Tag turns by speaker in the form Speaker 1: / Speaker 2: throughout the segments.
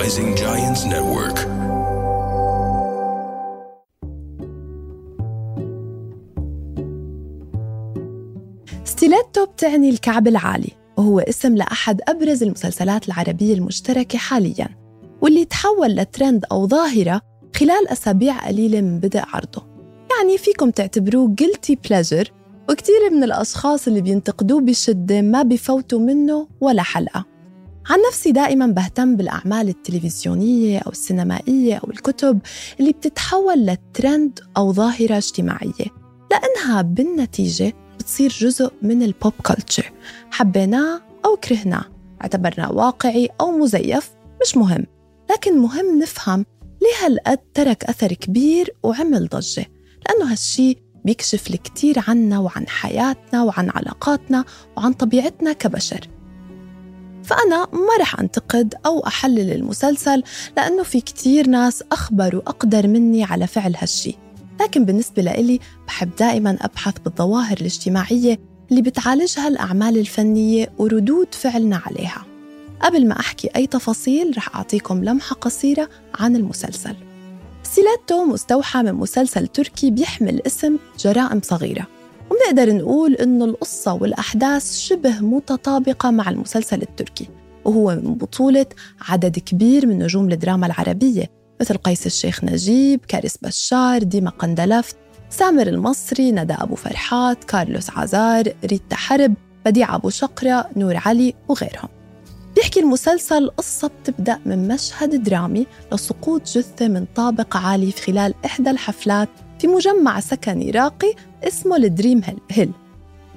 Speaker 1: Rising Giants Network.
Speaker 2: ستيليتو بتعني الكعب العالي وهو اسم لأحد أبرز المسلسلات العربية المشتركة حالياً واللي تحول لترند أو ظاهرة خلال أسابيع قليلة من بدء عرضه يعني فيكم تعتبروه guilty pleasure وكتير من الأشخاص اللي بينتقدوه بشدة ما بفوتوا منه ولا حلقة عن نفسي دائما بهتم بالأعمال التلفزيونية أو السينمائية أو الكتب اللي بتتحول لترند أو ظاهرة اجتماعية لأنها بالنتيجة بتصير جزء من البوب كلتشر حبيناه أو كرهناه اعتبرناه واقعي أو مزيف مش مهم. لكن مهم نفهم ليه هالقد ترك أثر كبير وعمل ضجة لأنه هالشي بيكشف الكثير عنا وعن حياتنا وعن علاقاتنا وعن طبيعتنا كبشر. فأنا ما رح أنتقد أو أحلل المسلسل لأنه في كتير ناس أخبر وأقدر مني على فعل هالشي. لكن بالنسبة لإلي بحب دائما أبحث بالظواهر الاجتماعية اللي بتعالجها الأعمال الفنية وردود فعلنا عليها. قبل ما أحكي أي تفاصيل رح أعطيكم لمحة قصيرة عن المسلسل. سيلاتو مستوحى من مسلسل تركي بيحمل اسم جرائم صغيرة. وبنقدر نقول إنه القصة والأحداث شبه متطابقة مع المسلسل التركي وهو من بطولة عدد كبير من نجوم الدراما العربية مثل قيس الشيخ نجيب، كارس بشار، ديما قندلفت، سامر المصري، ندى أبو فرحات، كارلوس عزار، ريتا حرب، بديع أبو شقرة، نور علي وغيرهم. بيحكي المسلسل قصة بتبدأ من مشهد درامي لسقوط جثة من طابق عالي في خلال إحدى الحفلات في مجمع سكني راقي اسمه الدريم هيل.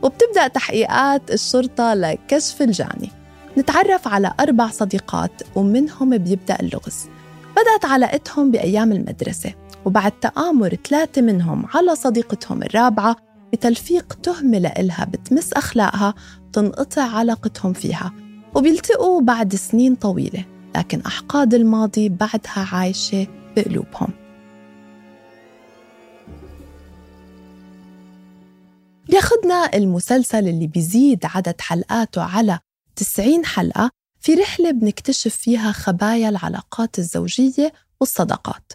Speaker 2: وبتبدأ تحقيقات الشرطة لكشف الجاني. نتعرف على أربع صديقات ومنهم بيبدأ اللغز. بدأت علاقتهم بأيام المدرسة. وبعد تآمر ثلاثة منهم على صديقتهم الرابعة بتلفيق تهمة لإلها بتمس أخلاقها تنقطع علاقتهم فيها. وبيلتقوا بعد سنين طويلة لكن أحقاد الماضي بعدها عايشة بقلوبهم. بياخدنا المسلسل اللي بيزيد عدد حلقاته على 90 حلقة في رحلة بنكتشف فيها خبايا العلاقات الزوجية والصداقات.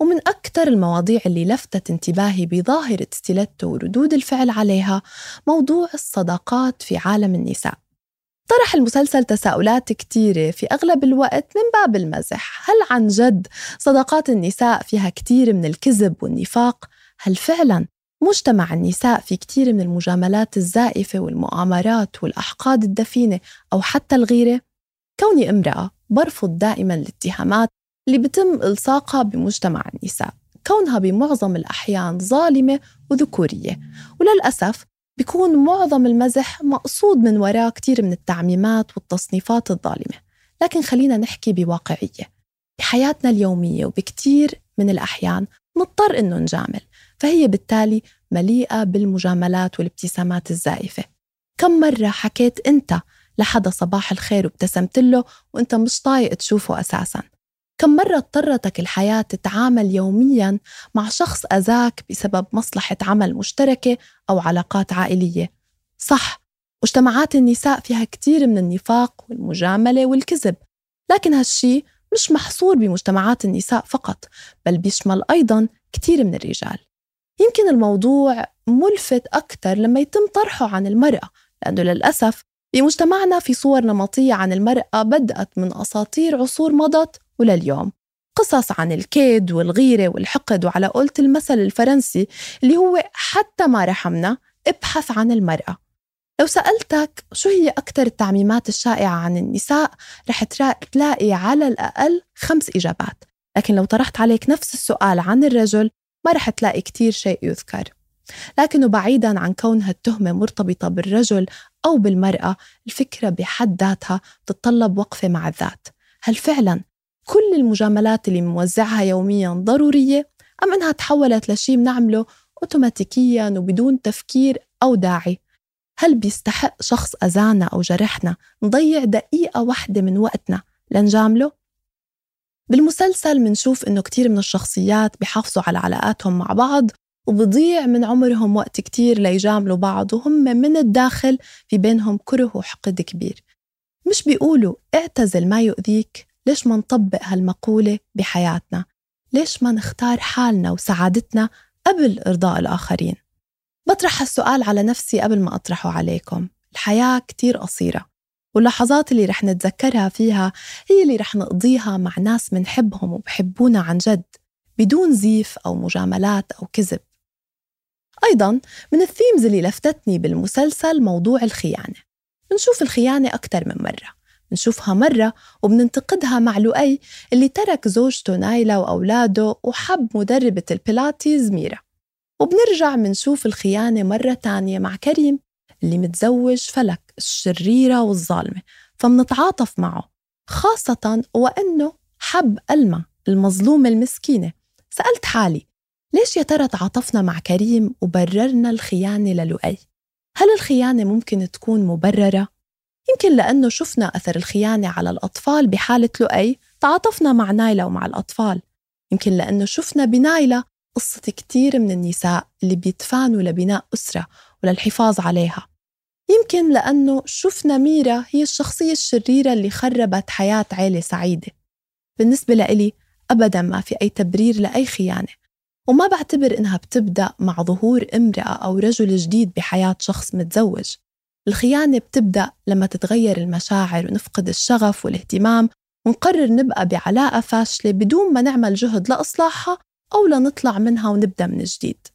Speaker 2: ومن أكثر المواضيع اللي لفتت انتباهي بظاهرة ستيلتو وردود الفعل عليها موضوع الصداقات في عالم النساء. طرح المسلسل تساؤلات كتيرة في أغلب الوقت من باب المزح. هل عن جد صداقات النساء فيها كتير من الكذب والنفاق؟ هل فعلا مجتمع النساء في كتير من المجاملات الزائفة والمؤامرات والأحقاد الدفينة أو حتى الغيرة؟ كوني امرأة برفض دائما الاتهامات اللي بتم إلصاقها بمجتمع النساء. كونها بمعظم الأحيان ظالمة وذكورية. وللأسف بيكون معظم المزح مقصود من وراء كتير من التعميمات والتصنيفات الظالمة. لكن خلينا نحكي بواقعية. بحياتنا اليومية وبكتير من الأحيان نضطر إنه نجامل. فهي بالتالي مليئة بالمجاملات والابتسامات الزائفة. كم مرة حكيت أنت لحدا صباح الخير وابتسمت له وأنت مش طايق تشوفه أساساً؟ كم مرة اضطرتك الحياة تتعامل يوميا مع شخص أذاك بسبب مصلحة عمل مشتركة أو علاقات عائلية؟ صح مجتمعات النساء فيها كتير من النفاق والمجاملة والكذب لكن هالشي مش محصور بمجتمعات النساء فقط بل بيشمل أيضا كتير من الرجال. يمكن الموضوع ملفت أكثر لما يتم طرحه عن المرأة لأنه للأسف بمجتمعنا في صور نمطية عن المرأة بدأت من أساطير عصور مضت ولليوم. قصص عن الكيد والغيرة والحقد وعلى قولة المثل الفرنسي اللي هو حتى ما رحمنا ابحث عن المرأة. لو سألتك شو هي أكثر التعميمات الشائعة عن النساء رح تلاقي على الأقل خمس إجابات. لكن لو طرحت عليك نفس السؤال عن الرجل ما رح تلاقي كتير شيء يذكر. لكنه بعيدا عن كونها التهمة مرتبطة بالرجل أو بالمرأة الفكرة بحد ذاتها تتطلب وقفة مع الذات. هل فعلا كل المجاملات اللي موزعها يوميا ضرورية أم أنها تحولت لشيء بنعمله أوتوماتيكيا وبدون تفكير أو داعي؟ هل بيستحق شخص أذانا أو جرحنا نضيع دقيقة واحدة من وقتنا لنجامله؟ بالمسلسل منشوف إنه كتير من الشخصيات بيحافظوا على علاقاتهم مع بعض وبضيع من عمرهم وقت كتير ليجاملوا بعض وهم من الداخل في بينهم كره وحقد كبير مش بيقولوا اعتزل ما يؤذيك ليش ما نطبق هالمقولة بحياتنا؟ ليش ما نختار حالنا وسعادتنا قبل إرضاء الآخرين؟ بطرح هالسؤال على نفسي قبل ما أطرحه عليكم الحياة كتير قصيرة واللحظات اللي رح نتذكرها فيها هي اللي رح نقضيها مع ناس منحبهم وبحبونا عن جد بدون زيف أو مجاملات أو كذب. أيضا من الثيمز اللي لفتتني بالمسلسل موضوع الخيانة. بنشوف الخيانة أكثر من مرة. بنشوفها مرة وبننتقدها مع لؤي اللي ترك زوجته نايلة وأولاده وحب مدربة البيلاتيز ميرا. وبنرجع بنشوف الخيانة مرة تانية مع كريم. اللي متزوج فلك الشريرة والظالمة فمنتعاطف معه خاصة وأنه حب ألمة المظلومة المسكينة سألت حالي ليش يا ترى تعاطفنا مع كريم وبررنا الخيانة للؤي؟ هل الخيانة ممكن تكون مبررة؟ يمكن لأنه شفنا أثر الخيانة على الأطفال بحالة لؤي تعاطفنا مع نايلة ومع الأطفال يمكن لأنه شفنا بنايلة قصة كتير من النساء اللي بيتفانوا لبناء أسرة وللحفاظ عليها يمكن لأنه شفنا ميرا هي الشخصية الشريرة اللي خربت حياة عيلة سعيدة. بالنسبة لإلي أبدا ما في أي تبرير لأي خيانة وما بعتبر إنها بتبدأ مع ظهور امرأة أو رجل جديد بحياة شخص متزوج. الخيانة بتبدأ لما تتغير المشاعر ونفقد الشغف والاهتمام ونقرر نبقى بعلاقة فاشلة بدون ما نعمل جهد لإصلاحها أو لنطلع منها ونبدأ من جديد.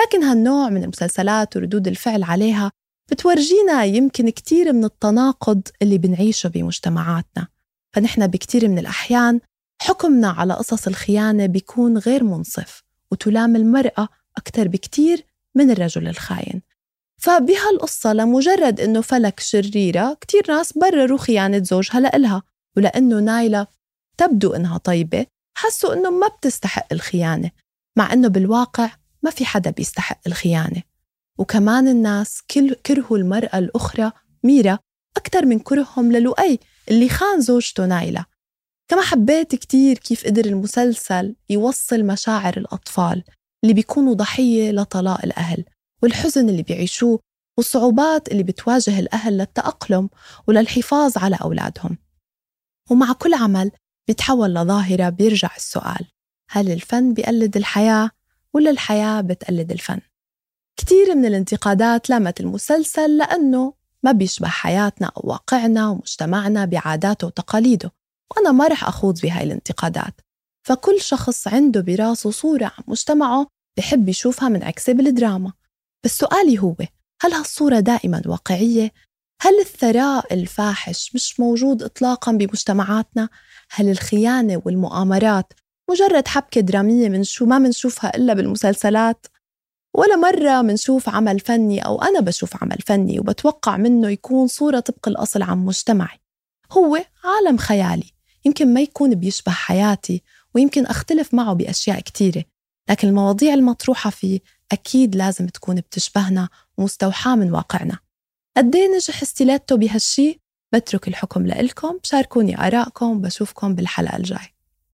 Speaker 2: لكن هالنوع من المسلسلات وردود الفعل عليها بتورجينا يمكن كتير من التناقض اللي بنعيشه بمجتمعاتنا. فنحن بكتير من الأحيان حكمنا على قصص الخيانة بيكون غير منصف وتلام المرأة أكثر بكتير من الرجل الخاين. فبهالقصة لمجرد إنه فلك شريرة كتير ناس برروا خيانة زوجها لإلها ولأنه نايلة تبدو إنها طيبة حسوا إنه ما بتستحق الخيانة مع إنه بالواقع ما في حدا بيستحق الخيانة. وكمان الناس كل كرهوا المرأة الأخرى ميرا أكثر من كرههم للؤي اللي خان زوجته نايلة كما حبيت كتير كيف قدر المسلسل يوصل مشاعر الأطفال اللي بيكونوا ضحية لطلاق الأهل والحزن اللي بيعيشوه والصعوبات اللي بتواجه الأهل للتأقلم وللحفاظ على أولادهم ومع كل عمل بيتحول لظاهرة بيرجع السؤال هل الفن بيقلد الحياة ولا الحياة بتقلد الفن؟ كتير من الانتقادات لامت المسلسل لأنه ما بيشبه حياتنا أو واقعنا ومجتمعنا بعاداته وتقاليده وأنا ما رح أخوض بهاي الانتقادات فكل شخص عنده براسه صورة عن مجتمعه بحب يشوفها منعكسة بالدراما بس سؤالي هو هل هالصورة دائما واقعية؟ هل الثراء الفاحش مش موجود إطلاقا بمجتمعاتنا؟ هل الخيانة والمؤامرات مجرد حبكة درامية من شو ما منشوفها إلا بالمسلسلات؟ ولا مرة منشوف عمل فني أو أنا بشوف عمل فني وبتوقع منه يكون صورة طبق الأصل عن مجتمعي. هو عالم خيالي. يمكن ما يكون بيشبه حياتي ويمكن أختلف معه بأشياء كتيرة. لكن المواضيع المطروحة فيه أكيد لازم تكون بتشبهنا ومستوحاة من واقعنا. قد نجح ستيلاتو بهالشي؟ بترك الحكم لإلكم شاركوني آرائكم بشوفكم بالحلقة الجاي